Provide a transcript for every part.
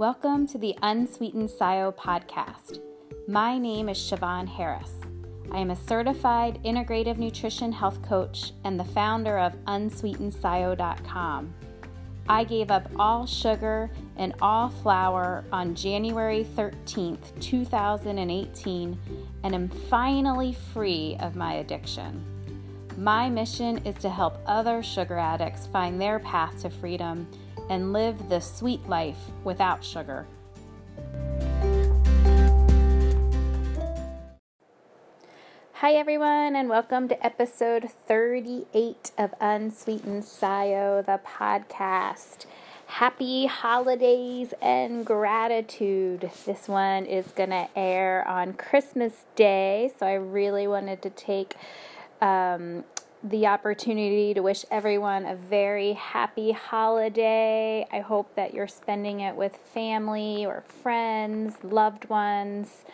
Welcome to the Unsweetened SIO podcast. My name is Siobhan Harris. I am a certified integrative nutrition health coach and the founder of unsweetenscio.com. I gave up all sugar and all flour on January 13th, 2018, and am finally free of my addiction. My mission is to help other sugar addicts find their path to freedom and live the sweet life without sugar. Hi, everyone, and welcome to episode 38 of Unsweetened SIO, the podcast. Happy holidays and gratitude. This one is going to air on Christmas Day, so I really wanted to take um, the opportunity to wish everyone a very happy holiday. I hope that you're spending it with family or friends, loved ones,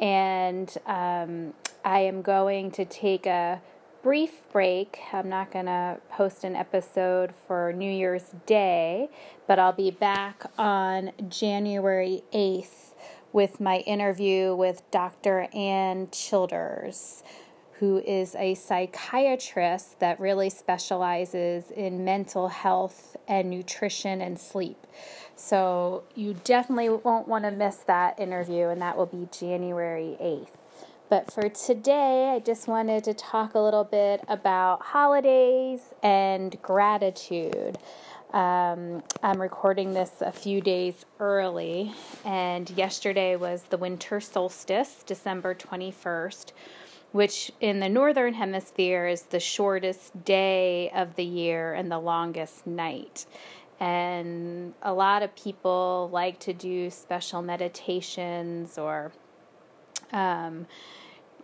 and um, I am going to take a brief break. I'm not going to post an episode for New Year's Day, but I'll be back on January 8th with my interview with Dr. Ann Childers, who is a psychiatrist that really specializes in mental health and nutrition and sleep. So you definitely won't want to miss that interview, and that will be January 8th. But for today, I just wanted to talk a little bit about holidays and gratitude. Um, I'm recording this a few days early, and yesterday was the winter solstice, December 21st, which in the northern hemisphere is the shortest day of the year and the longest night. And a lot of people like to do special meditations or um,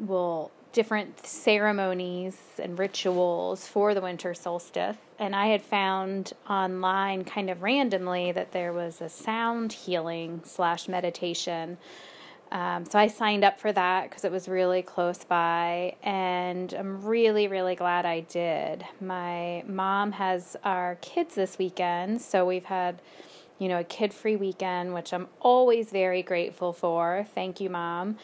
will different ceremonies and rituals for the winter solstice. And I had found online kind of randomly that there was a sound healing slash meditation. Um, so I signed up for that because it was really close by, and I'm really, really glad I did. My mom has our kids this weekend, so we've had, you know, a kid free weekend, which I'm always very grateful for. Thank you, mom.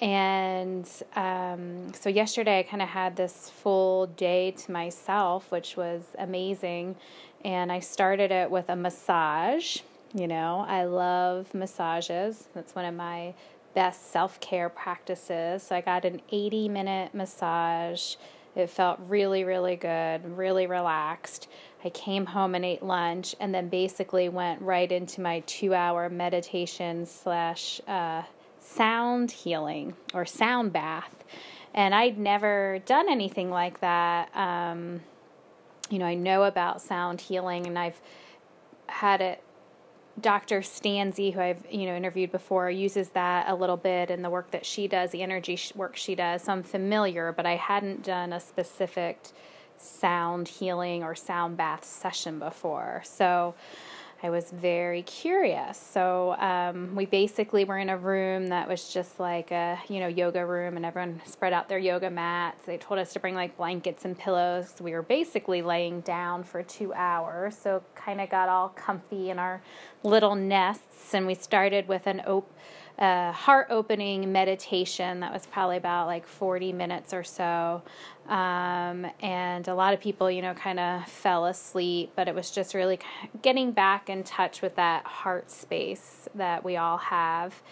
And um, so yesterday I kind of had this full day to myself, which was amazing. And I started it with a massage. You know, I love massages. That's one of my best self care practices. So I got an 80 minute massage. It felt really, really good, really relaxed. I came home and ate lunch and then basically went right into my two hour meditation slash uh, sound healing or sound bath. And I'd never done anything like that. Um, you know, I know about sound healing and I've had it. Dr. Stanzi, who I've you know interviewed before, uses that a little bit in the work that she does, the energy work she does. So I'm familiar, but I hadn't done a specific sound healing or sound bath session before. So I was very curious. So um, we basically were in a room that was just like a you know yoga room, and everyone spread out their yoga mats. They told us to bring like blankets and pillows. We were basically laying down for two hours, so kind of got all comfy in our little nests. And we started with an op- uh, heart opening meditation that was probably about like 40 minutes or so. Um, and a lot of people, you know, kind of fell asleep, but it was just really getting back in touch with that heart space that we all have.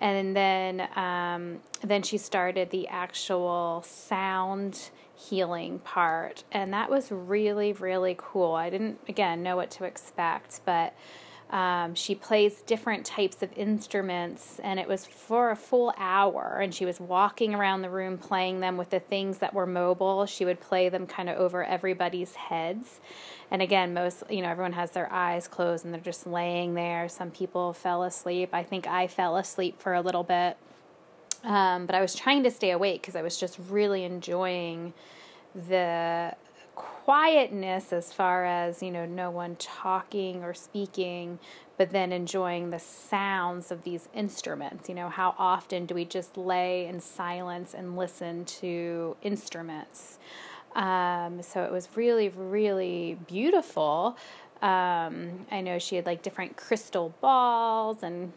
And then, um, then she started the actual sound healing part, and that was really, really cool. I didn't, again, know what to expect, but um, she plays different types of instruments, and it was for a full hour. And she was walking around the room playing them with the things that were mobile. She would play them kind of over everybody's heads. And again, most, you know, everyone has their eyes closed and they're just laying there. Some people fell asleep. I think I fell asleep for a little bit. Um, but I was trying to stay awake because I was just really enjoying the quietness as far as you know no one talking or speaking but then enjoying the sounds of these instruments. You know how often do we just lay in silence and listen to instruments? Um, so it was really really beautiful. Um, I know she had like different crystal balls and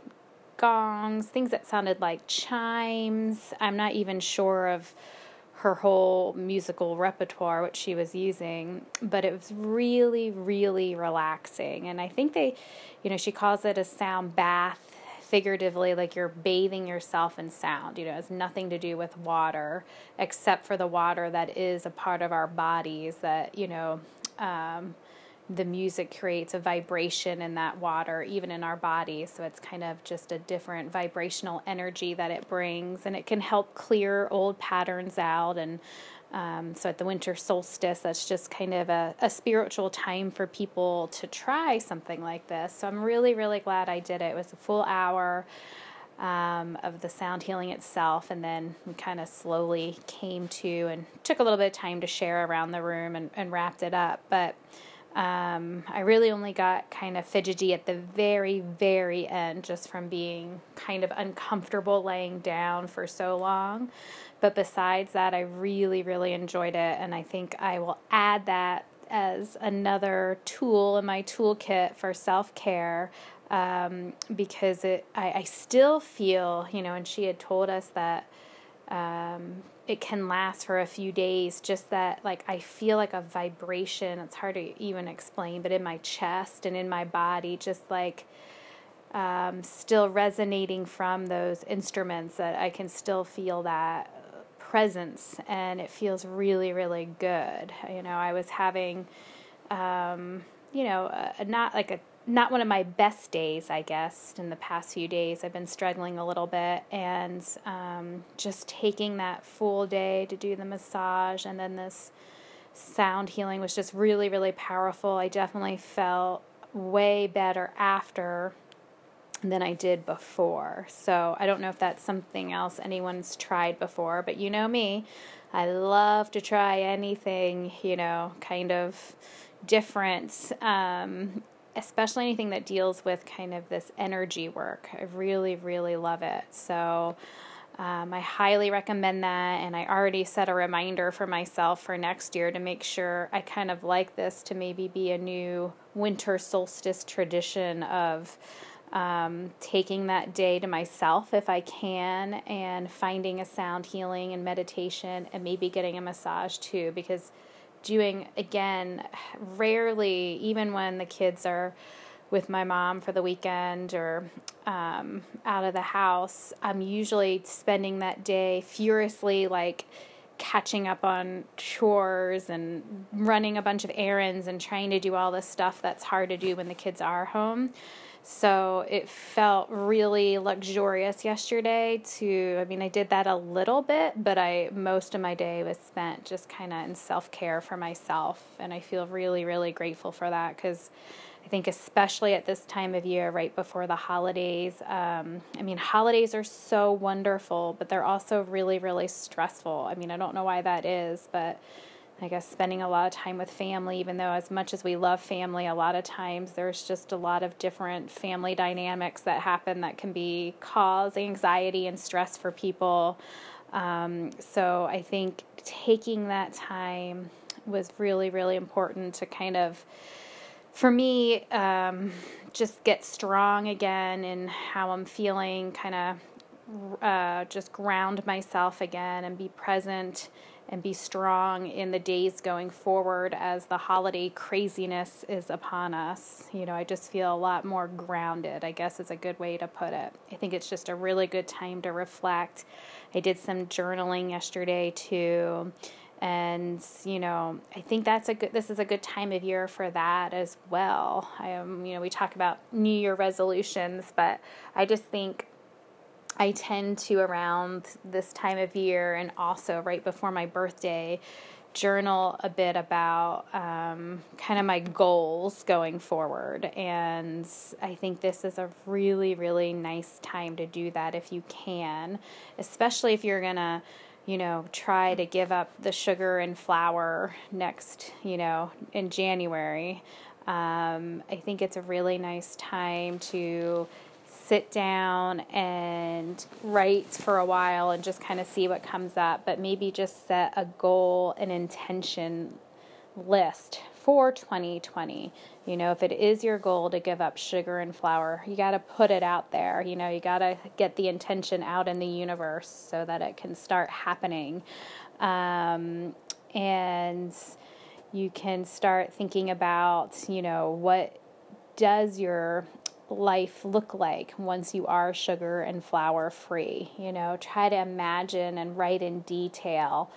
gongs, things that sounded like chimes. I'm not even sure of her whole musical repertoire, what she was using, but it was really, really relaxing. And I think they, you know, she calls it a sound bath, figuratively, like you're bathing yourself in sound. You know, it has nothing to do with water, except for the water that is a part of our bodies that, you know, um, the music creates a vibration in that water, even in our bodies. So it's kind of just a different vibrational energy that it brings, and it can help clear old patterns out. And um, so at the winter solstice, that's just kind of a, a spiritual time for people to try something like this. So I'm really, really glad I did it. It was a full hour. Um, of the sound healing itself, and then we kind of slowly came to and took a little bit of time to share around the room and, and wrapped it up. But um, I really only got kind of fidgety at the very, very end just from being kind of uncomfortable laying down for so long. But besides that, I really, really enjoyed it. And I think I will add that as another tool in my toolkit for self care um, because it, I, I still feel, you know, and she had told us that. Um, it can last for a few days just that like i feel like a vibration. It's hard to even explain but in my chest and in my body just like um, still resonating from those instruments that i can still feel that presence and it feels really really good. You know i was having um, you know not like a not one of my best days, I guess, in the past few days. I've been struggling a little bit, and um, just taking that full day to do the massage and then this sound healing was just really, really powerful. I definitely felt way better after than I did before. So I don't know if that's something else anyone's tried before, but you know me, I love to try anything, you know, kind of different um, especially anything that deals with kind of this energy work. I really, really love it. So um, I highly recommend that. And I already set a reminder for myself for next year to make sure I kind of like this to maybe be a new winter solstice tradition of. Um, taking that day to myself if I can, and finding a sound healing and meditation, and maybe getting a massage too, because doing again rarely even when the kids are with my mom for the weekend or um, out of the house i'm usually spending that day furiously like catching up on chores and running a bunch of errands and trying to do all this stuff that's hard to do when the kids are home so it felt really luxurious yesterday to I mean I did that a little bit, but I most of my day was spent just kind of in self-care for myself and I feel really really grateful for that cuz I think especially at this time of year right before the holidays um, I mean holidays are so wonderful, but they're also really really stressful. I mean, I don't know why that is, but I guess spending a lot of time with family, even though as much as we love family, a lot of times there's just a lot of different family dynamics that happen that can be cause anxiety and stress for people. Um, so I think taking that time was really, really important to kind of, for me, um, just get strong again in how I'm feeling, kind of uh, just ground myself again and be present and be strong in the days going forward as the holiday craziness is upon us. You know, I just feel a lot more grounded, I guess is a good way to put it. I think it's just a really good time to reflect. I did some journaling yesterday too. And you know, I think that's a good. This is a good time of year for that as well. I am, you know, we talk about New Year resolutions, but I just think I tend to around this time of year and also right before my birthday journal a bit about um, kind of my goals going forward. And I think this is a really, really nice time to do that if you can, especially if you're going to, you know, try to give up the sugar and flour next, you know, in January. Um, I think it's a really nice time to sit down and write for a while and just kind of see what comes up, but maybe just set a goal, an intention list for 2020. You know, if it is your goal to give up sugar and flour, you got to put it out there. You know, you got to get the intention out in the universe so that it can start happening. Um, and you can start thinking about, you know, what does your life look like once you are sugar and flour free? You know, try to imagine and write in detail,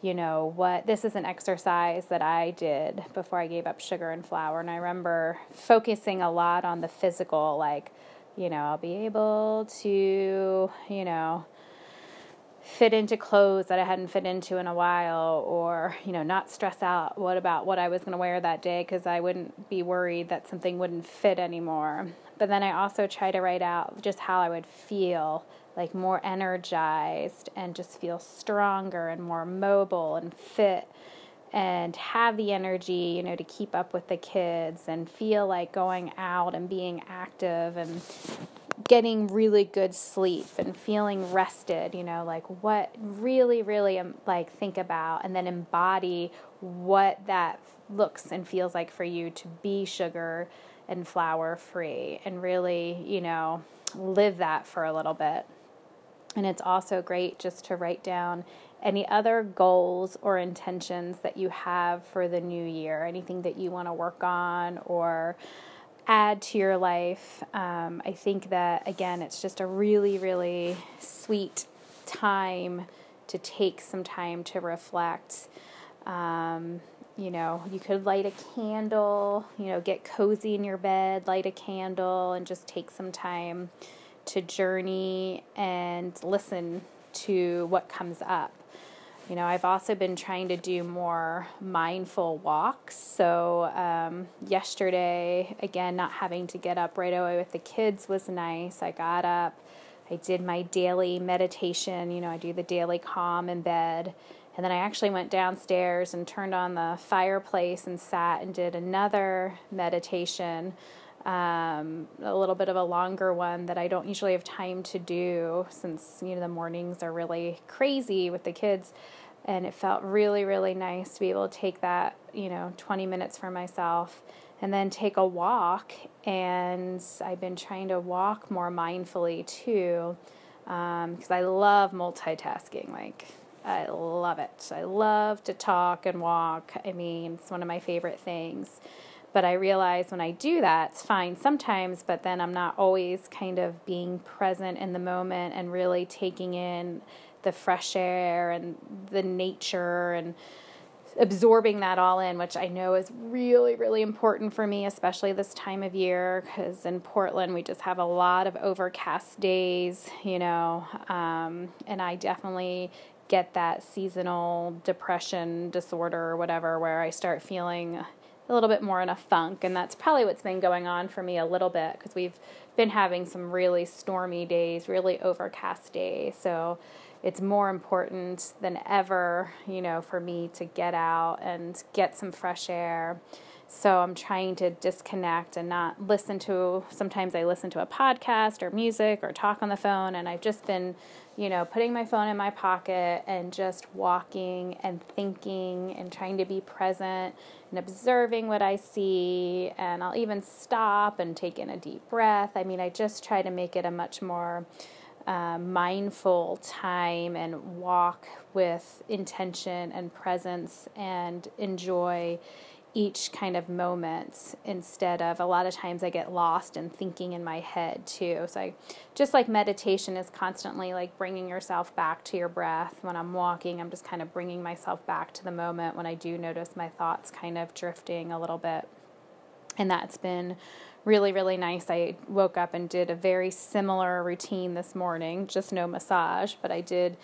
you know, what this is an exercise that I did before I gave up sugar and flour. And I remember focusing a lot on the physical, like, you know, I'll be able to, you know, fit into clothes that I hadn't fit into in a while or you know not stress out what about what I was going to wear that day cuz I wouldn't be worried that something wouldn't fit anymore. But then I also try to write out just how I would feel like more energized and just feel stronger and more mobile and fit and have the energy, you know, to keep up with the kids and feel like going out and being active and getting really good sleep and feeling rested, you know, like what really, really um, like think about and then embody what that looks and feels like for you to be sugar and flour free and really, you know, live that for a little bit. And it's also great just to write down any other goals or intentions that you have for the new year, anything that you want to work on or add to your life. Um, I think that, again, it's just a really, really sweet time to take some time to reflect. Um, you know, you could light a candle, you know, get cozy in your bed, light a candle, and just take some time to journey and listen to what comes up. You know, I've also been trying to do more mindful walks. So, um, yesterday, again, not having to get up right away with the kids was nice. I got up, I did my daily meditation. You know, I do the daily calm in bed. And then I actually went downstairs and turned on the fireplace and sat and did another meditation, um, a little bit of a longer one that I don't usually have time to do since you know the mornings are really crazy with the kids. And it felt really, really nice to be able to take that, you know, 20 minutes for myself and then take a walk. And I've been trying to walk more mindfully too because um, I love multitasking. Like, I love it. I love to talk and walk. I mean, it's one of my favorite things. But I realize when I do that, it's fine sometimes, but then I'm not always kind of being present in the moment and really taking in the fresh air and the nature and absorbing that all in, which I know is really, really important for me, especially this time of year, because in Portland we just have a lot of overcast days, you know, um, and I definitely get that seasonal depression disorder or whatever where I start feeling a little bit more in a funk. And that's probably what's been going on for me a little bit because we've been having some really stormy days, really overcast days. So it's more important than ever, you know, for me to get out and get some fresh air. So I'm trying to disconnect and not listen to. Sometimes I listen to a podcast or music or talk on the phone, and I've just been you know, putting my phone in my pocket and just walking and thinking and trying to be present and observing what I see. And I'll even stop and take in a deep breath. I mean, I just try to make it a much more uh, mindful time and walk with intention and presence and enjoy each kind of moment instead of a lot of times I get lost in thinking in my head too. So I just like meditation is constantly like bringing yourself back to your breath. When I'm walking, I'm just kind of bringing myself back to the moment when I do notice my thoughts kind of drifting a little bit. And that's been really really nice. I woke up and did a very similar routine this morning, just no massage, but I did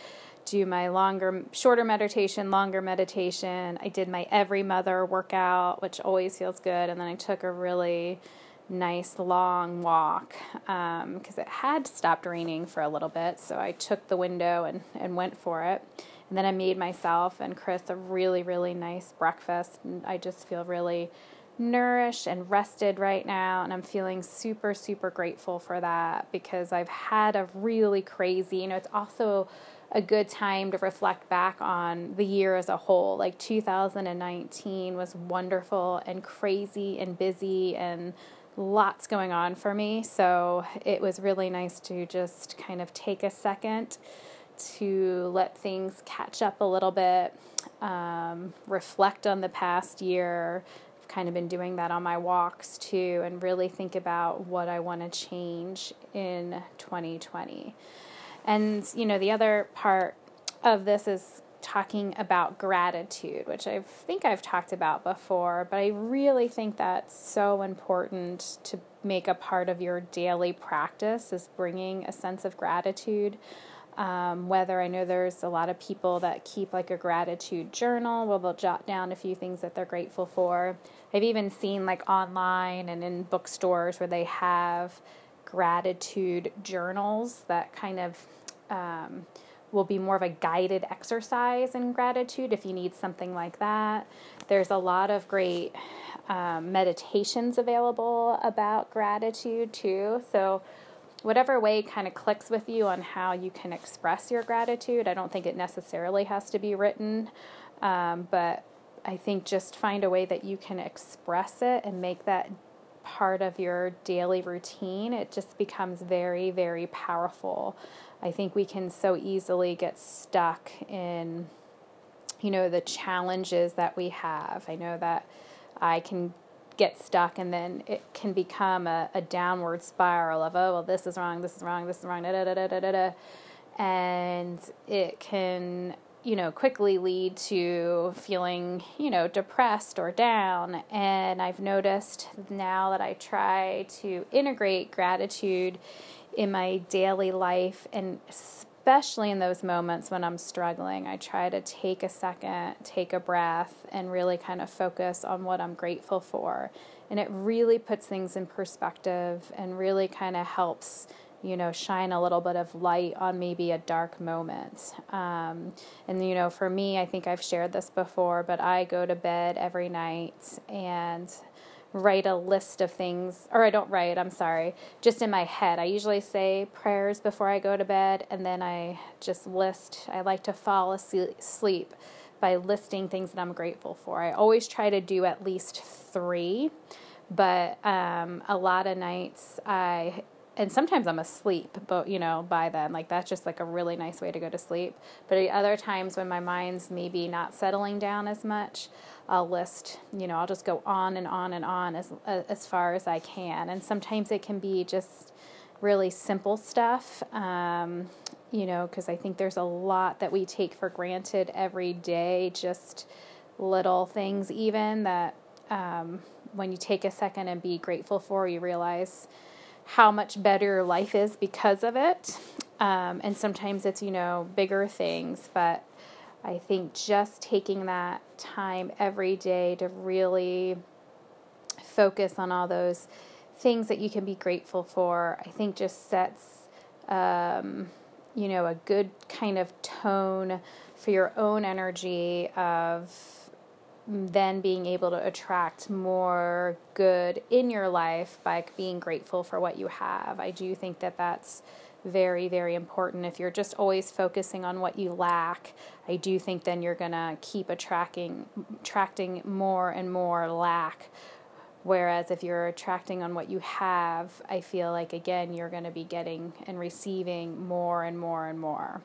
do my longer, shorter meditation, longer meditation. I did my Every Mother workout, which always feels good. And then I took a really nice long walk because um, it had stopped raining for a little bit. So I took the window and, and went for it. And then I made myself and Chris a really, really nice breakfast. And I just feel really nourished and rested right now. And I'm feeling super, super grateful for that because I've had a really crazy, you know, it's also a good time to reflect back on the year as a whole. Like 2019 was wonderful and crazy and busy and lots going on for me. So it was really nice to just kind of take a second to let things catch up a little bit, um, reflect on the past year. I've kind of been doing that on my walks too, and really think about what I want to change in 2020. And, you know, the other part of this is talking about gratitude, which I think I've talked about before, but I really think that's so important to make a part of your daily practice is bringing a sense of gratitude. Um, whether I know there's a lot of people that keep like a gratitude journal where they'll jot down a few things that they're grateful for. I've even seen like online and in bookstores where they have gratitude journals that kind of um, will be more of a guided exercise in gratitude if you need something like that. There's a lot of great um, meditations available about gratitude too. So, whatever way kind of clicks with you on how you can express your gratitude, I don't think it necessarily has to be written, um, but I think just find a way that you can express it and make that part of your daily routine. It just becomes very, very powerful. I think we can so easily get stuck in, you know, the challenges that we have. I know that I can get stuck and then it can become a, a downward spiral of, oh, well, this is wrong, this is wrong, this is wrong, da da da da da da. And it can, you know, quickly lead to feeling, you know, depressed or down. And I've noticed now that I try to integrate gratitude in my daily life and especially in those moments when I'm struggling, I try to take a second, take a breath, and really kind of focus on what I'm grateful for. And it really puts things in perspective and really kind of helps, you know, shine a little bit of light on maybe a dark moment. Um, and, you know, for me, I think I've shared this before, but I go to bed every night and write a list of things, or I don't write, I'm sorry, just in my head. I usually say prayers before I go to bed, and then I just list, I like to fall asleep by listing things that I'm grateful for. I always try to do at least three, but um, a lot of nights I and sometimes I'm asleep, but you know, by then, like that's just like a really nice way to go to sleep. But other times when my mind's maybe not settling down as much, I'll list, you know, I'll just go on and on and on as as far as I can. And sometimes it can be just really simple stuff, um, you know, because I think there's a lot that we take for granted every day, just little things, even that um, when you take a second and be grateful for, you realize how much better life is because of it. Um, and sometimes it's, you know, bigger things, but I think just taking that time every day to really focus on all those things that you can be grateful for, I think just sets, um, you know, a good kind of tone for your own energy of then being able to attract more good in your life by being grateful for what you have. I do think that that's very, very important. If you're just always focusing on what you lack, I do think then you're to keep attracting, attracting more and more lack. Whereas if you're attracting on what you have, I feel like again, you're to be getting and receiving more and more and more.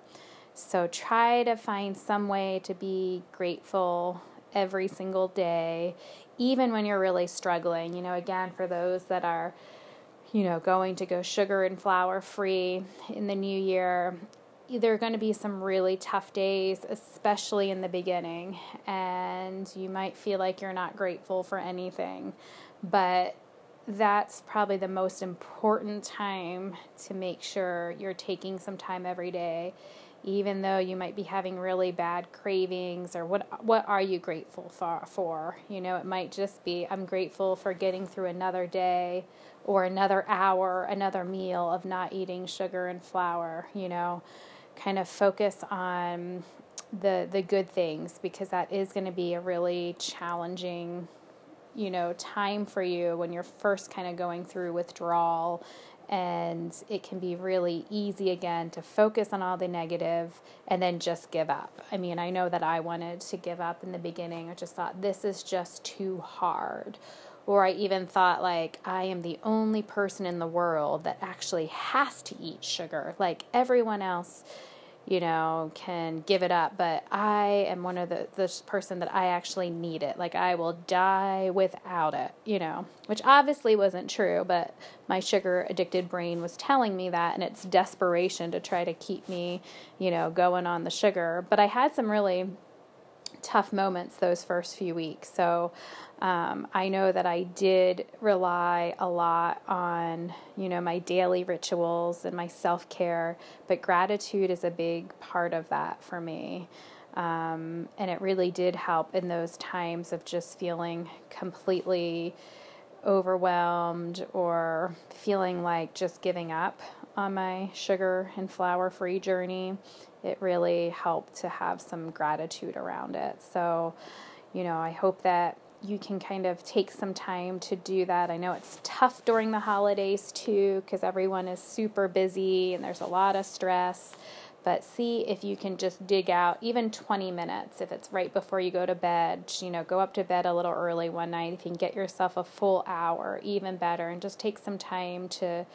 So try to find some way to be grateful every single day, even when you're really struggling. You know, again, for those that are, you know, going to go sugar and flour free in the new year, there are going to be some really tough days, especially in the beginning, and you might feel like you're not grateful for anything. But that's probably the most important time to make sure you're taking some time every day even though you might be having really bad cravings or what what are you grateful for for? You know it might just be i'm grateful for getting through another day or another hour another meal of not eating sugar and flour you know? Kind of focus on the the good things because that is going to be a really challenging you know time for you when you're first kind of going through withdrawal and it can be really easy again to focus on all the negative and then just give up. I mean, I know that I wanted to give up in the beginning. I just thought this is just too hard. Or I even thought like I am the only person in the world that actually has to eat sugar. Like everyone else you know, can give it up, but I am one of the this person that I actually need it. Like I will die without it, you know, which obviously wasn't true, but my sugar addicted brain was telling me that and it's desperation to try to keep me, you know, going on the sugar. But I had some really tough moments those first few weeks. So um, I know that I did rely a lot on, you know, my daily rituals and my self care, but gratitude is a big part of that for me. Um, and it really did help in those times of just feeling completely overwhelmed or feeling like just giving up on my sugar and flour free journey. It really helped to have some gratitude around it. So, you know, I hope that you can kind of take some time to do that. I know it's tough during the holidays too because everyone is super busy and there's a lot of stress. But see if you can just dig out even 20 minutes if it's right before you go to bed. You know, go up to bed a little early one night. If you can get yourself a full hour, even better, and just take some time to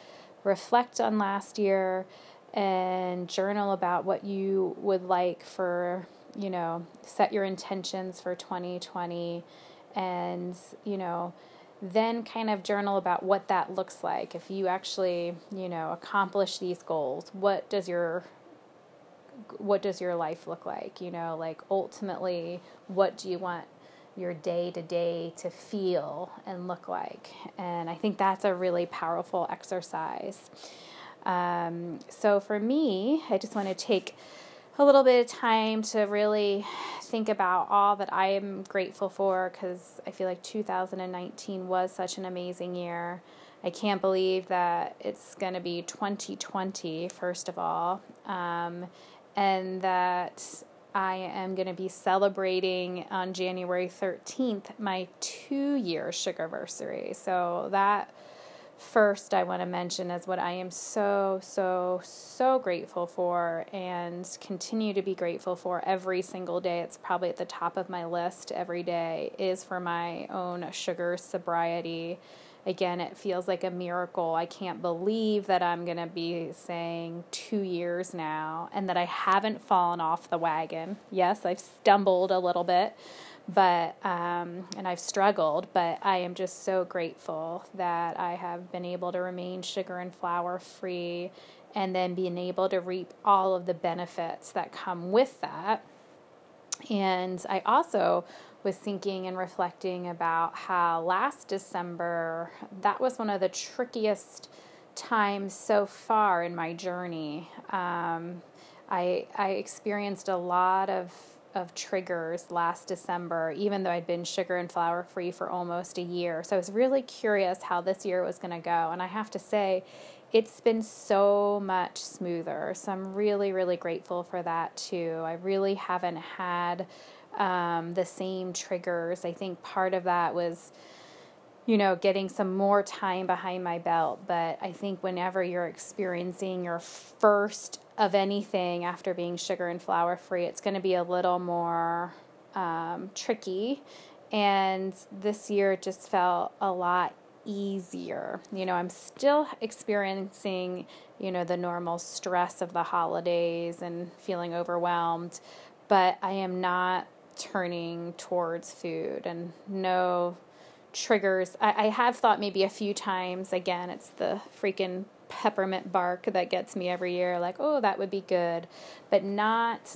reflect on last year and journal about what you would like for, you know, set your intentions for 2020 and you know then kind of journal about what that looks like. If you actually you know accomplish these goals what does your what does your life look like? You know like ultimately what do you want your day to day to feel and look like. And i think that's a really powerful exercise. Um, so for me i just want to take a little bit of time to really think about all that I am grateful for because I feel like 2019 was such an amazing year. I can't believe that it's going to be 2020, first of all, um, and that I am going to be celebrating on January 13th my two year sugar anniversary. So that first I want to mention is what I am so, so, so grateful for and continue to be grateful for every single day. It's probably at the top of my list every day is for my own sugar sobriety. Again, it feels like a miracle. I can't believe that I'm going to be saying two years now and that I haven't fallen off the wagon. Yes, I've stumbled a little bit but um, and I've struggled, but I am just so grateful that I have been able to remain sugar and flour free, and then being able to reap all of the benefits that come with that. And I also was thinking and reflecting about how last December that was one of the trickiest times so far in my journey. Um, I I experienced a lot of of triggers last December, even though I'd been sugar and flour free for almost a year. So I was really curious how this year was going to go. And I have to say, it's been so much smoother. So I'm really, really grateful for that too. I really haven't had um, the same triggers. I think part of that was you know, getting some more time behind my belt. But I think whenever you're experiencing your first of anything after being sugar and flour free, it's going to be a little more um, tricky. And this year just felt a lot easier. You know, I'm still experiencing, you know, the normal stress of the holidays and feeling overwhelmed, but I am not turning towards food and no triggers. I, I have thought maybe a few times, again, it's the freaking peppermint bark that gets me every year, like, oh, that would be good, but not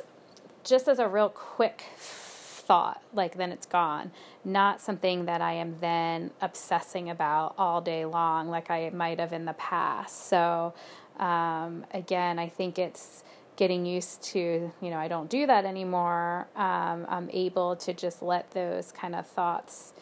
just as a real quick thought, like then it's gone. Not something that I am then obsessing about all day long, like I might have in the past. So, um, again, I think it's getting used to, you know, I don't do that anymore. Um, I'm able to just let those kind of thoughts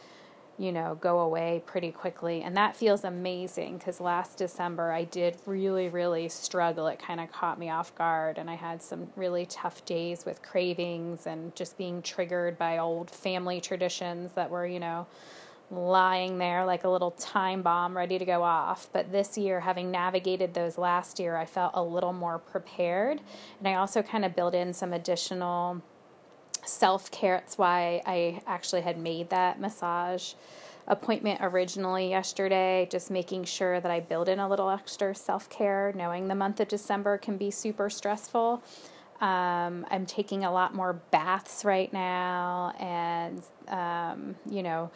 you know, go away pretty quickly. And that feels amazing because last December I did really, really struggle. It kind of caught me off guard, and I had some really tough days with cravings and just being triggered by old family traditions that were, you know, lying there like a little time bomb ready to go off. But this year, having navigated those last year, I felt a little more prepared. And I also kind of built in some additional self care. That's why I actually had made that massage appointment originally yesterday, just making sure that I build in a little extra self care, knowing the month of December can be super stressful. Um, I'm taking a lot more baths right now, and um, you know,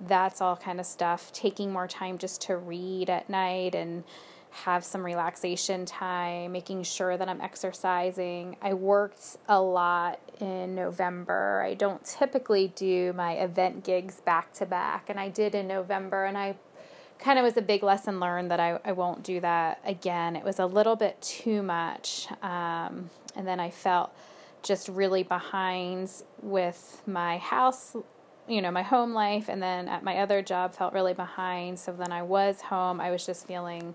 that's all kind of stuff. Taking more time just to read at night and have some relaxation time, making sure that I'm exercising. I worked a lot in November. I don't typically do my event gigs back to back, and I did in November, and I kind of was a big lesson learned that I, I won't do that again. It was a little bit too much. Um, and then I felt just really behind with my house, you know, my home life. And then at my other job, felt really behind. So then I was home, I was just feeling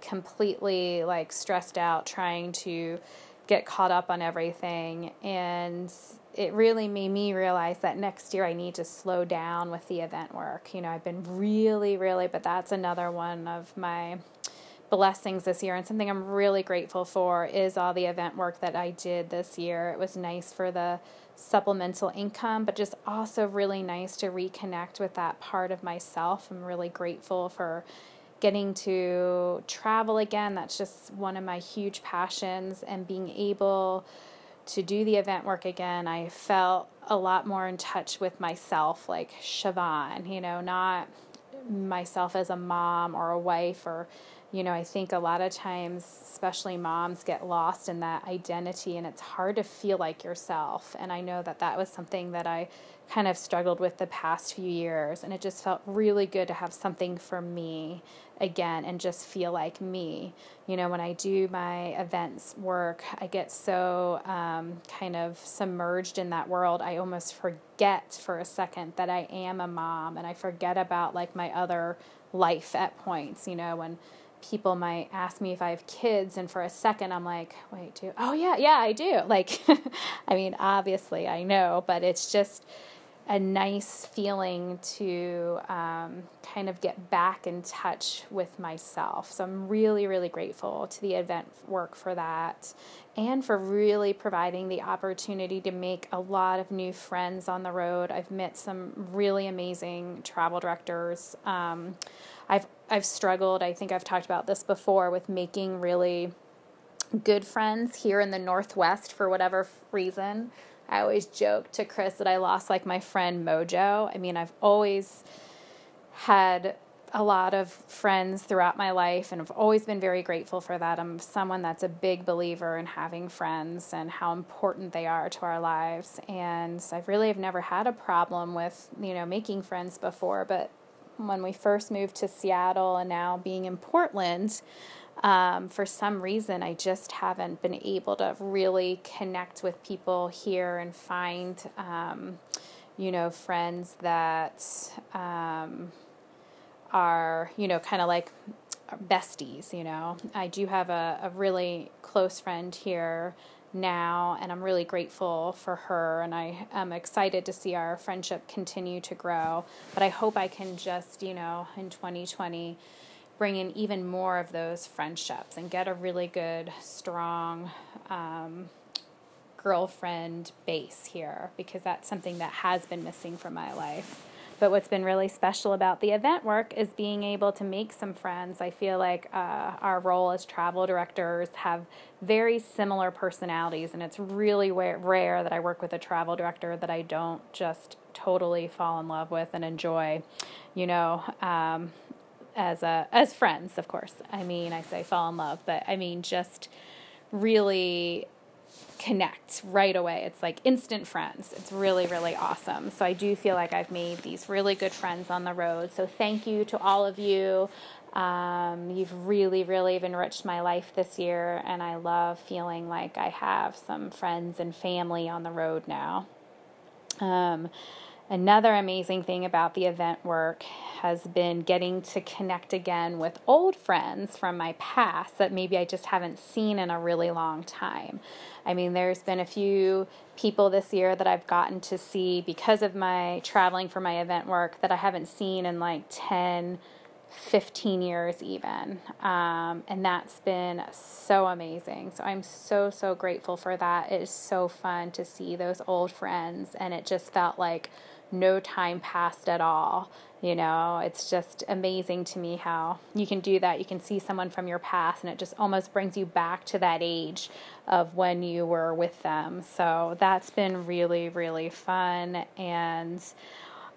completely like stressed out trying to get caught up on everything. And it really made me realize that next year I need to slow down with the event work. You know, I've been really, really, but that's another one of my blessings this year and something I'm really grateful for is all the event work that I did this year. It was nice for the supplemental income, but just also really nice to reconnect with that part of myself. I'm really grateful for getting to travel again. That's just one of my huge passions and being able to do the event work again, I felt a lot more in touch with myself, like Siobhan, you know, not myself as a mom or a wife or you know, I think a lot of times, especially moms, get lost in that identity and it's hard to feel like yourself. And I know that that was something that I kind of struggled with the past few years. And it just felt really good to have something for me again and just feel like me. You know, when I do my events work, I get so um, kind of submerged in that world, I almost forget for a second that I am a mom and I forget about like my other life at points, you know, when people might ask me if I have kids, and for a second I'm like, wait, do oh yeah, yeah, I do. Like, I mean, obviously I know, but it's just a nice feeling to um, kind of get back in touch with myself. So I'm really, really grateful to the event work for that and for really providing the opportunity to make a lot of new friends on the road. I've met some really amazing travel directors. Um, I've I've struggled. I think I've talked about this before with making really good friends here in the Northwest for whatever reason. I always joke to Chris that I lost like my friend Mojo. I mean, I've always had a lot of friends throughout my life and I've always been very grateful for that. I'm someone that's a big believer in having friends and how important they are to our lives. And I really have never had a problem with, you know, making friends before, but when we first moved to Seattle and now being in Portland, um, for some reason, I just haven't been able to really connect with people here and find, um, you know, friends that um, are, you know, kind of like besties, you know. I do have a, a really close friend here now, and I'm really grateful for her, and I am excited to see our friendship continue to grow. But I hope I can just, you know, in 2020, bring in even more of those friendships and get a really good, strong um, girlfriend base here because that's something that has been missing from my life. But what's been really special about the event work is being able to make some friends. I feel like uh, our role as travel directors have very similar personalities, and it's really rare that I work with a travel director that I don't just totally fall in love with and enjoy. You know, um, as a as friends, of course. I mean, I say fall in love, but I mean just really connect right away. It's like instant friends. It's really, really awesome. So I do feel like I've made these really good friends on the road. So thank you to all of you. Um, you've really, really enriched my life this year, and I love feeling like I have some friends and family on the road now. Um, Another amazing thing about the event work has been getting to connect again with old friends from my past that maybe I just haven't seen in a really long time. I mean, there's been a few people this year that I've gotten to see because of my traveling for my event work that I haven't seen in like 10, 15 years, even. Um, and that's been so amazing. So I'm so, so grateful for that. It is so fun to see those old friends, and it just felt like no time passed at all. You know, it's just amazing to me how you can do that. You can see someone from your past, and it just almost brings you back to that age of when you were with them. So that's been really, really fun. And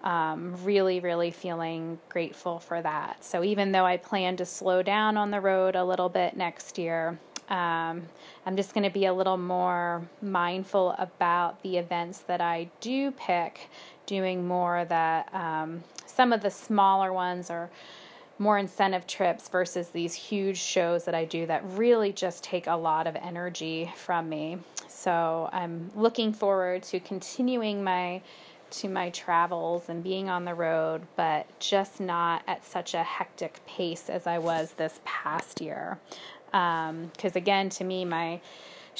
um, really, really feeling grateful for that. So, even though I plan to slow down on the road a little bit next year, um, I'm just going to be a little more mindful about the events that I do pick, doing more that um, some of the smaller ones are more incentive trips versus these huge shows that I do that really just take a lot of energy from me. So I'm looking forward to continuing my to my travels and being on the road, but just not at such a hectic pace as I was this past year. Because um, again, to me, my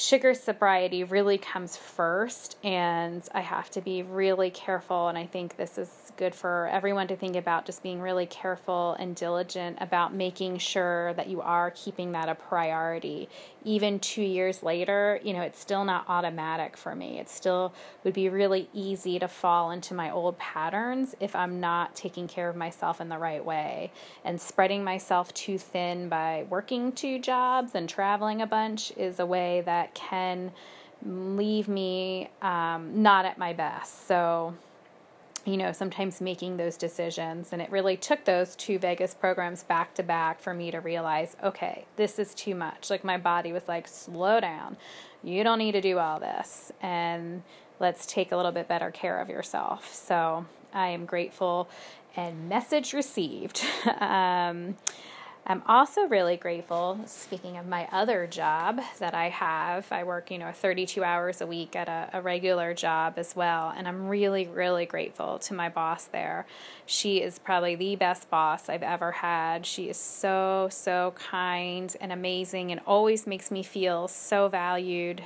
sugar sobriety really comes first, and I have to be really careful. And I think this is good for everyone to think about just being really careful and diligent about making sure that you are keeping that a priority. Even two years later, you know, it's still not automatic for me. It still would be really easy to fall into my old patterns if I'm not taking care of myself in the right way. And spreading myself too thin by working two jobs and traveling a bunch is a way that can leave me um, not at my best. So, you know, sometimes making those decisions. And it really took those two Vegas programs back to back for me to realize, okay, this is too much. Like my body was like, slow down. You don't need to do all this. And let's take a little bit better care of yourself. So I am grateful and message received. um, I'm also really grateful, speaking of my other job that I have, I work, you know, 32 hours a week at a, a, regular job as well. And I'm really, really grateful to my boss there. She is probably the best boss I've ever had. She is so, so kind and amazing and always makes me feel so valued.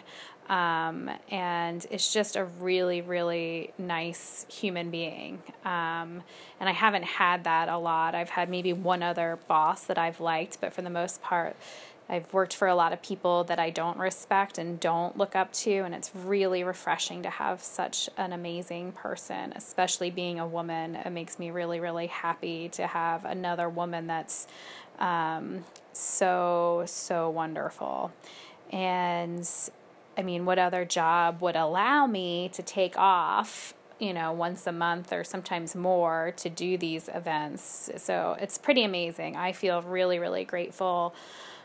Um, and it's just a really, really nice human being. Um, and I haven't had that a lot. I've had maybe one other boss that I've liked, but for the most part, I've worked for a lot of people that I don't respect and don't look up to, and it's really refreshing to have such an amazing person, especially being a woman. It makes me really, really happy to have another woman that's um, so, so wonderful. And I mean, what other job would allow me to take off, you know, once a month or sometimes more to do these events? So it's pretty amazing. I feel really, really grateful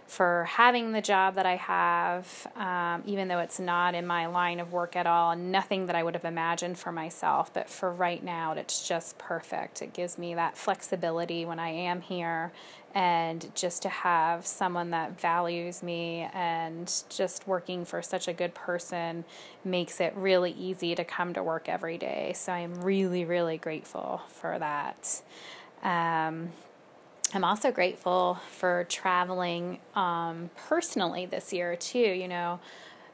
for having the job that I have, um, even though it's not in my line of work at all, and nothing that I would have imagined for myself. But for right now, it's just perfect. It gives me that flexibility when I am here and just to have someone that values me and just working for such a good person makes it really easy to come to work every day. So I'm really, really grateful for that. Um, I'm also grateful for traveling um, personally this year, too. You know,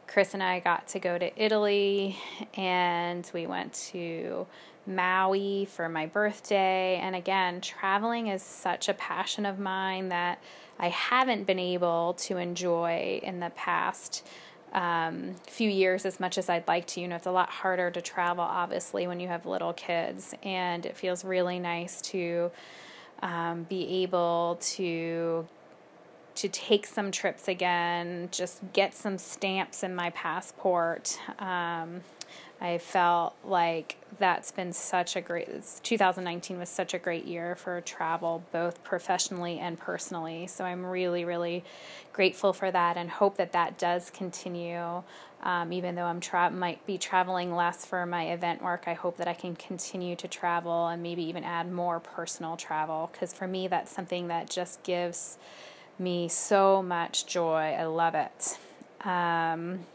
Chris and I got to go to Italy and we went to Maui for my birthday. And again, traveling is such a passion of mine that I haven't been able to enjoy in the past um, few years as much as I'd like to. You know, it's a lot harder to travel, obviously, when you have little kids. And it feels really nice to um, be able to to take some trips again, just get some stamps in my passport. Um, I felt like that's been such a great 2019 was such a great year for travel both professionally and personally so i'm really really grateful for that and hope that that does continue um, even though i'm tra- might be traveling less for my event work i hope that i can continue to travel and maybe even add more personal travel. Because for me that's something that just gives me so much joy. I love it. Um,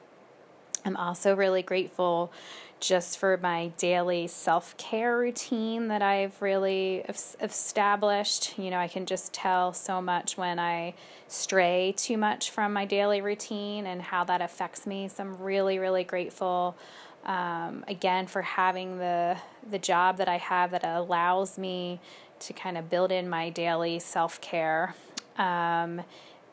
I'm also really grateful just for my daily self care routine that I've really established. You know, I can just tell so much when I stray too much from my daily routine and how that affects me. So I'm really, really grateful. Um, again, for having the the job that I have that allows me to kind of build in my daily self care, um,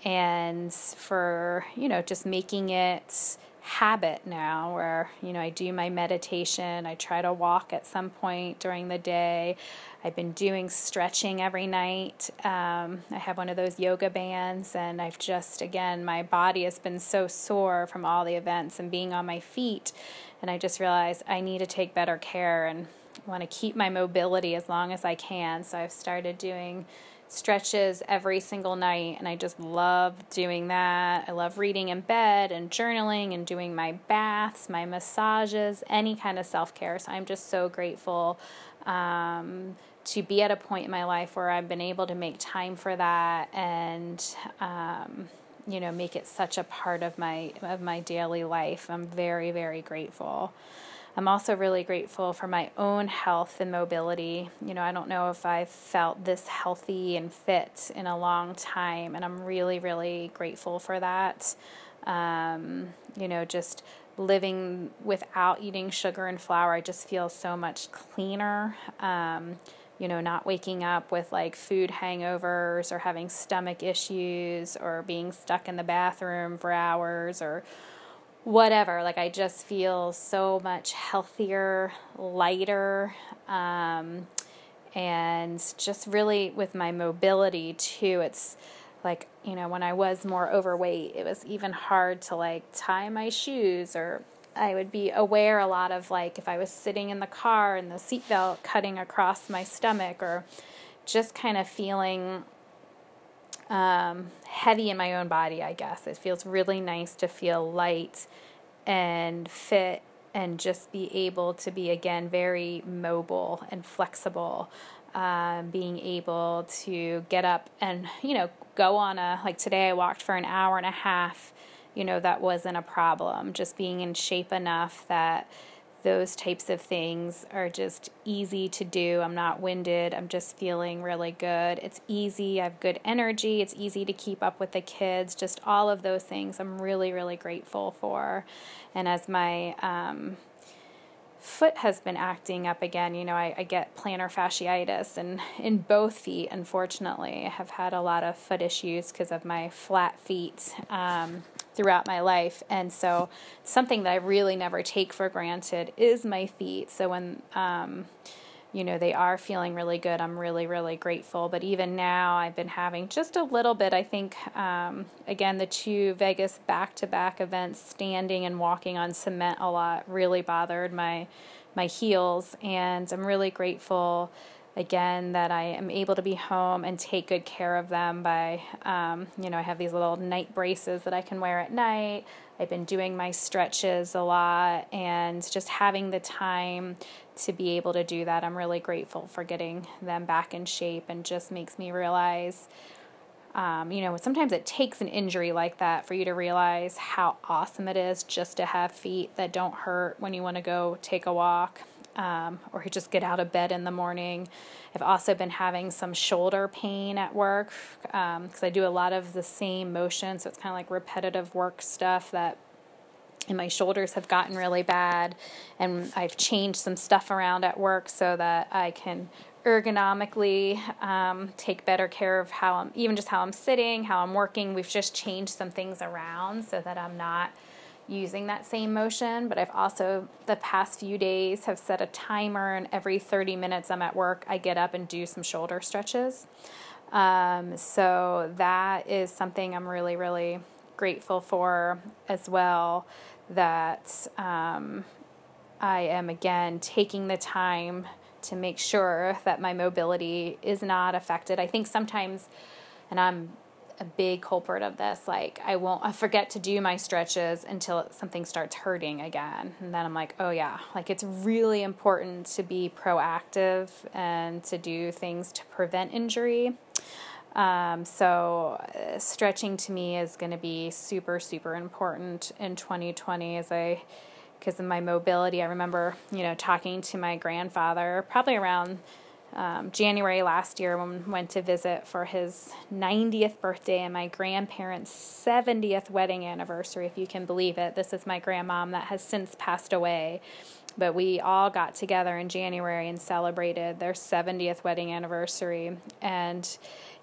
and for you know just making it habit now where you know I do my meditation I try to walk at some point during the day. I've been doing stretching every night. Um, I have one of those yoga bands and I've just again my body has been so sore from all the events and being on my feet. And I just realized I need to take better care and want to keep my mobility as long as I can. So I've started doing stretches every single night and I just love doing that. I love reading in bed and journaling and doing my baths, my massages, any kind of self-care. So I'm just so grateful um, to be at a point in my life where I've been able to make time for that and um, you know make it such a part of my of my daily life. I'm very very grateful. I'm also really grateful for my own health and mobility. You know, I don't know if I've felt this healthy and fit in a long time, and I'm really, really grateful for that. Um, you know, just living without eating sugar and flour, I just feel so much cleaner. Um, you know, not waking up with like food hangovers or having stomach issues or being stuck in the bathroom for hours or whatever. Like I just feel so much healthier, lighter, um, and just really with my mobility too. It's like you know when I was more overweight, it was even hard to like tie my shoes or I would be aware a lot of like if I was sitting in the car and the seatbelt cutting across my stomach or just kind of feeling um, heavy in my own body, I guess. It feels really nice to feel light and fit and just be able to be, again, very mobile and flexible. Um, being able to get up and, you know, go on a, like today I walked for an hour and a half, you know, that wasn't a problem. Just being in shape enough that those types of things are just easy to do. I'm not winded. I'm just feeling really good. It's easy. I have good energy. It's easy to keep up with the kids. Just all of those things I'm really, really grateful for. And as my um, foot has been acting up again. You know, I, I, get plantar fasciitis and in both feet, unfortunately. I have had a lot of foot issues because of my flat feet um, throughout my life. And so, something that I really never take for granted is my feet. So, when um, you know, they are feeling really good. I'm really, really grateful. But even now, I've been having just a little bit. I think, um, again, the two Vegas back to back events, standing and walking on cement a lot, really bothered my my heels. And I'm really grateful again that I am able to be home and take good care of them by, um, you know, I have these little night braces that I can wear at night. I've been doing my stretches a lot and just having the time to be able to do that. I'm really grateful for getting them back in shape and just makes me realize. Um, you know, sometimes it takes an injury like that for you to realize how awesome it is just to have feet that don't hurt when you want to go take a walk um, or just get out of bed in the morning. I've also been having some shoulder pain at work because um, I do a lot of the same motion, so it's kind of like repetitive work stuff that and my shoulders have gotten really bad and I've changed some stuff around at work so that I can ergonomically um, take better care of how I'm even just how I'm sitting, how I'm working. We've just changed some things around so that I'm not using that same motion, but I've also the past few days have set a timer and every 30 minutes I'm at work, I get up and do some shoulder stretches. Um, so that is something I'm really, really grateful for as well. That um, I am again taking the time to make sure that my mobility is not affected. I think sometimes, and I'm a big culprit of this. Like I won't I forget to do my stretches until something starts hurting again. And then I'm like, "Oh yeah, like it's really important to be proactive and to do things to prevent injury." Um, so uh, stretching to me is going to be super super important in 2020 as I because of my mobility. I remember, you know, talking to my grandfather probably around um, January last year when we went to visit for his 90th birthday and my grandparents' 70th wedding anniversary, if you can believe it. This is my grandmom that has since passed away. But we all got together in January and celebrated their 70th wedding anniversary. And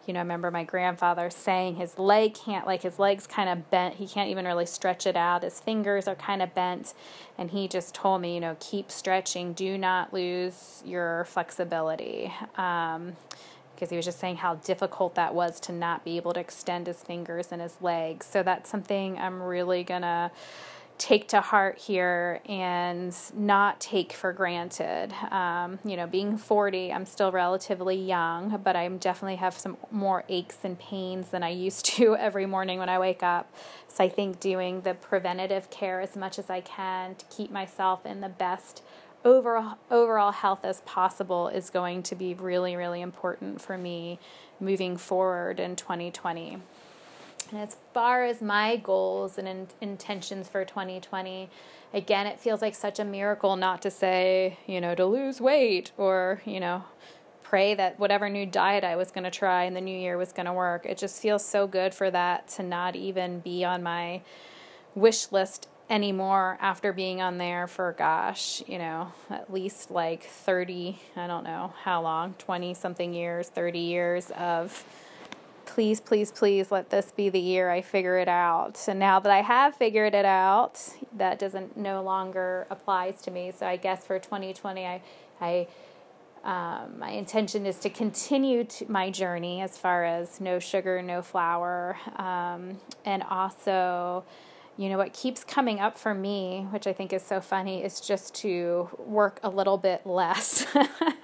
you know, I remember my grandfather saying his leg can't, like his leg's kind of bent. He can't even really stretch it out. His fingers are kind of bent. And he just told me, you know, keep stretching. Do not lose your flexibility. Um, because he was just saying how difficult that was to not be able to extend his fingers and his legs. So that's something I'm really going to take to heart here and not take for granted. Um, you know, being 40, I'm still relatively young, but I definitely have some more aches and pains than I used to every morning when I wake up. So I think doing the preventative care as much as I can to keep myself in the best overall overall health as possible is going to be really really important for me moving forward in 2020. And as far as my goals and in, intentions for 2020, again, it feels like such a miracle not to say, you know, to lose weight or, you know, pray that whatever new diet I was going to try in the new year was going to work. It just feels so good for that to not even be on my wish list anymore after being on there for gosh, you know, at least like 30, I don't know how long, 20 something years, 30 years of please, please, please let this be the year I figure it out. And now that I have figured it out, that doesn't no longer applies to me. So I guess for 2020, I, I, um, my intention is to continue to my journey as far as no sugar, no flour, um, and also you know, what keeps coming up for me, which I think is so funny, is just to work a little bit less.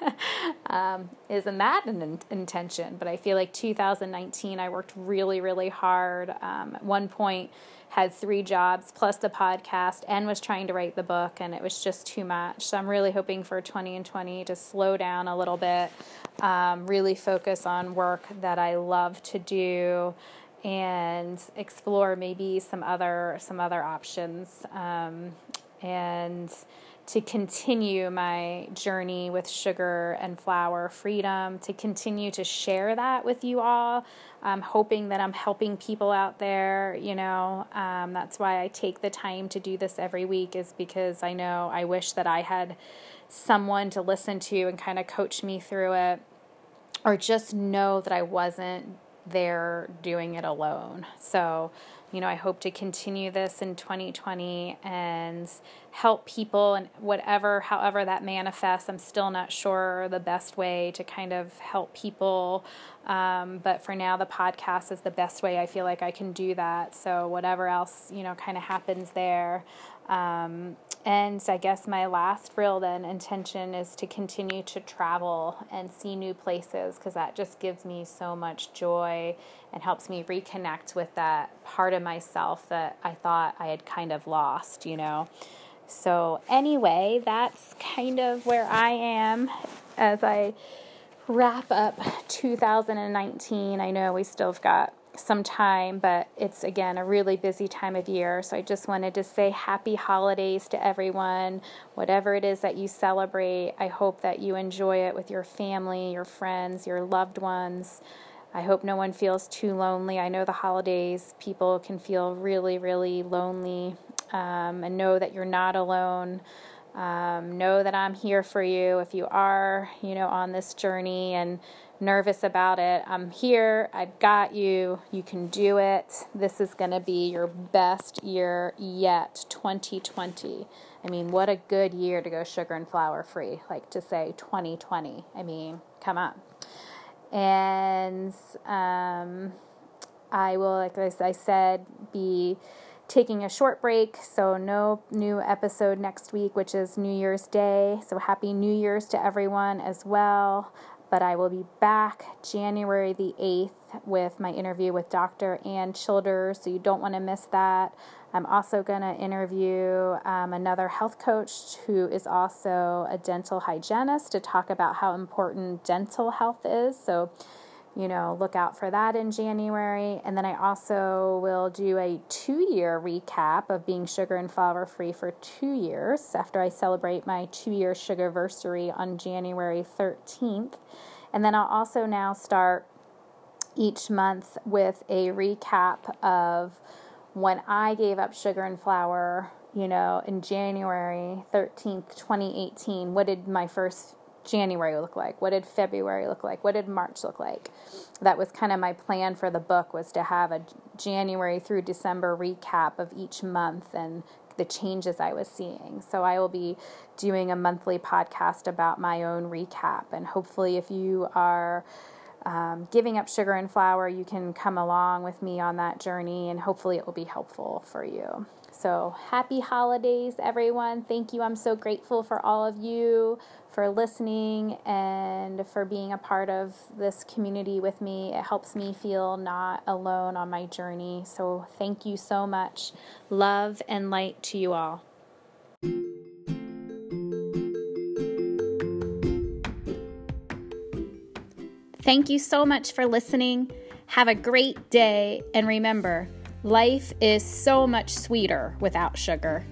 um, isn't that an in- intention? But I feel like 2019, I worked really, really hard. Um, at one point, had three jobs plus the podcast and was trying to write the book, and it was just too much. So I'm really hoping for 20 and 20 to slow down a little bit, um, really focus on work that I love to do and explore maybe some other some other options um, and to continue my journey with sugar and flour freedom to continue to share that with you all. I'm hoping that i'm helping people out there you know um, that's why i take the time to do this every week is because i know i wish that i had someone to listen to and kind of coach me through it or just know that i wasn't they're doing it alone. So, you know, I hope to continue this in 2020 and help people and whatever, however that manifests. I'm still not sure the best way to kind of help people. Um, but for now, the podcast is the best way I feel like I can do that. So, whatever else, you know, kind of happens there. Um, and I guess my last real then intention is to continue to travel and see new places because that just gives me so much joy and helps me reconnect with that part of myself that I thought I had kind of lost, you know. So, anyway, that's kind of where I am as I wrap up 2019. I know we still have got some time, but it's again a really busy time of year. So I just wanted to say happy holidays to everyone. Whatever it is that you celebrate, I hope that you enjoy it with your family, your friends, your loved ones. I hope no one feels too lonely. I know the holidays, people can feel really, really lonely, um, and know that you're not alone. Um, know that I'm here for you if you are, you know, on this journey and nervous about it. I'm here. I've got you. You can do it. This is going to be your best year yet, 2020. I mean, what a good year to go sugar and flour free. Like to say 2020. I mean, come on. And um, I will, like I said, be taking a short break, so no new episode next week, which is New Year's Day. So happy New Year's to everyone as well but I will be back January the 8th with my interview with Dr. Ann Childers, so you don't want to miss that. I'm also going to interview um, another health coach who is also a dental hygienist to talk about how important dental health is. So, you know, look out for that in January. And then I also will do a two year recap of being sugar and flour free for two years after I celebrate my two year sugarversary on January 13th. And then I'll also now start each month with a recap of when I gave up sugar and flour, you know, in January 13th, 2018. What did my first January look like? What did February look like? What did March look like? That was kind of my plan for the book was to have a January through December recap of each month and the changes I was seeing. So I will be doing a monthly podcast about my own recap and hopefully if you are um, giving up sugar and flour, you can come along with me on that journey and hopefully it will be helpful for you. So, happy holidays, everyone. Thank you. I'm so grateful for all of you for listening and for being a part of this community with me. It helps me feel not alone on my journey. So, thank you so much. Love and light to you all. Thank you so much for listening. Have a great day. And remember, life is so much sweeter without sugar.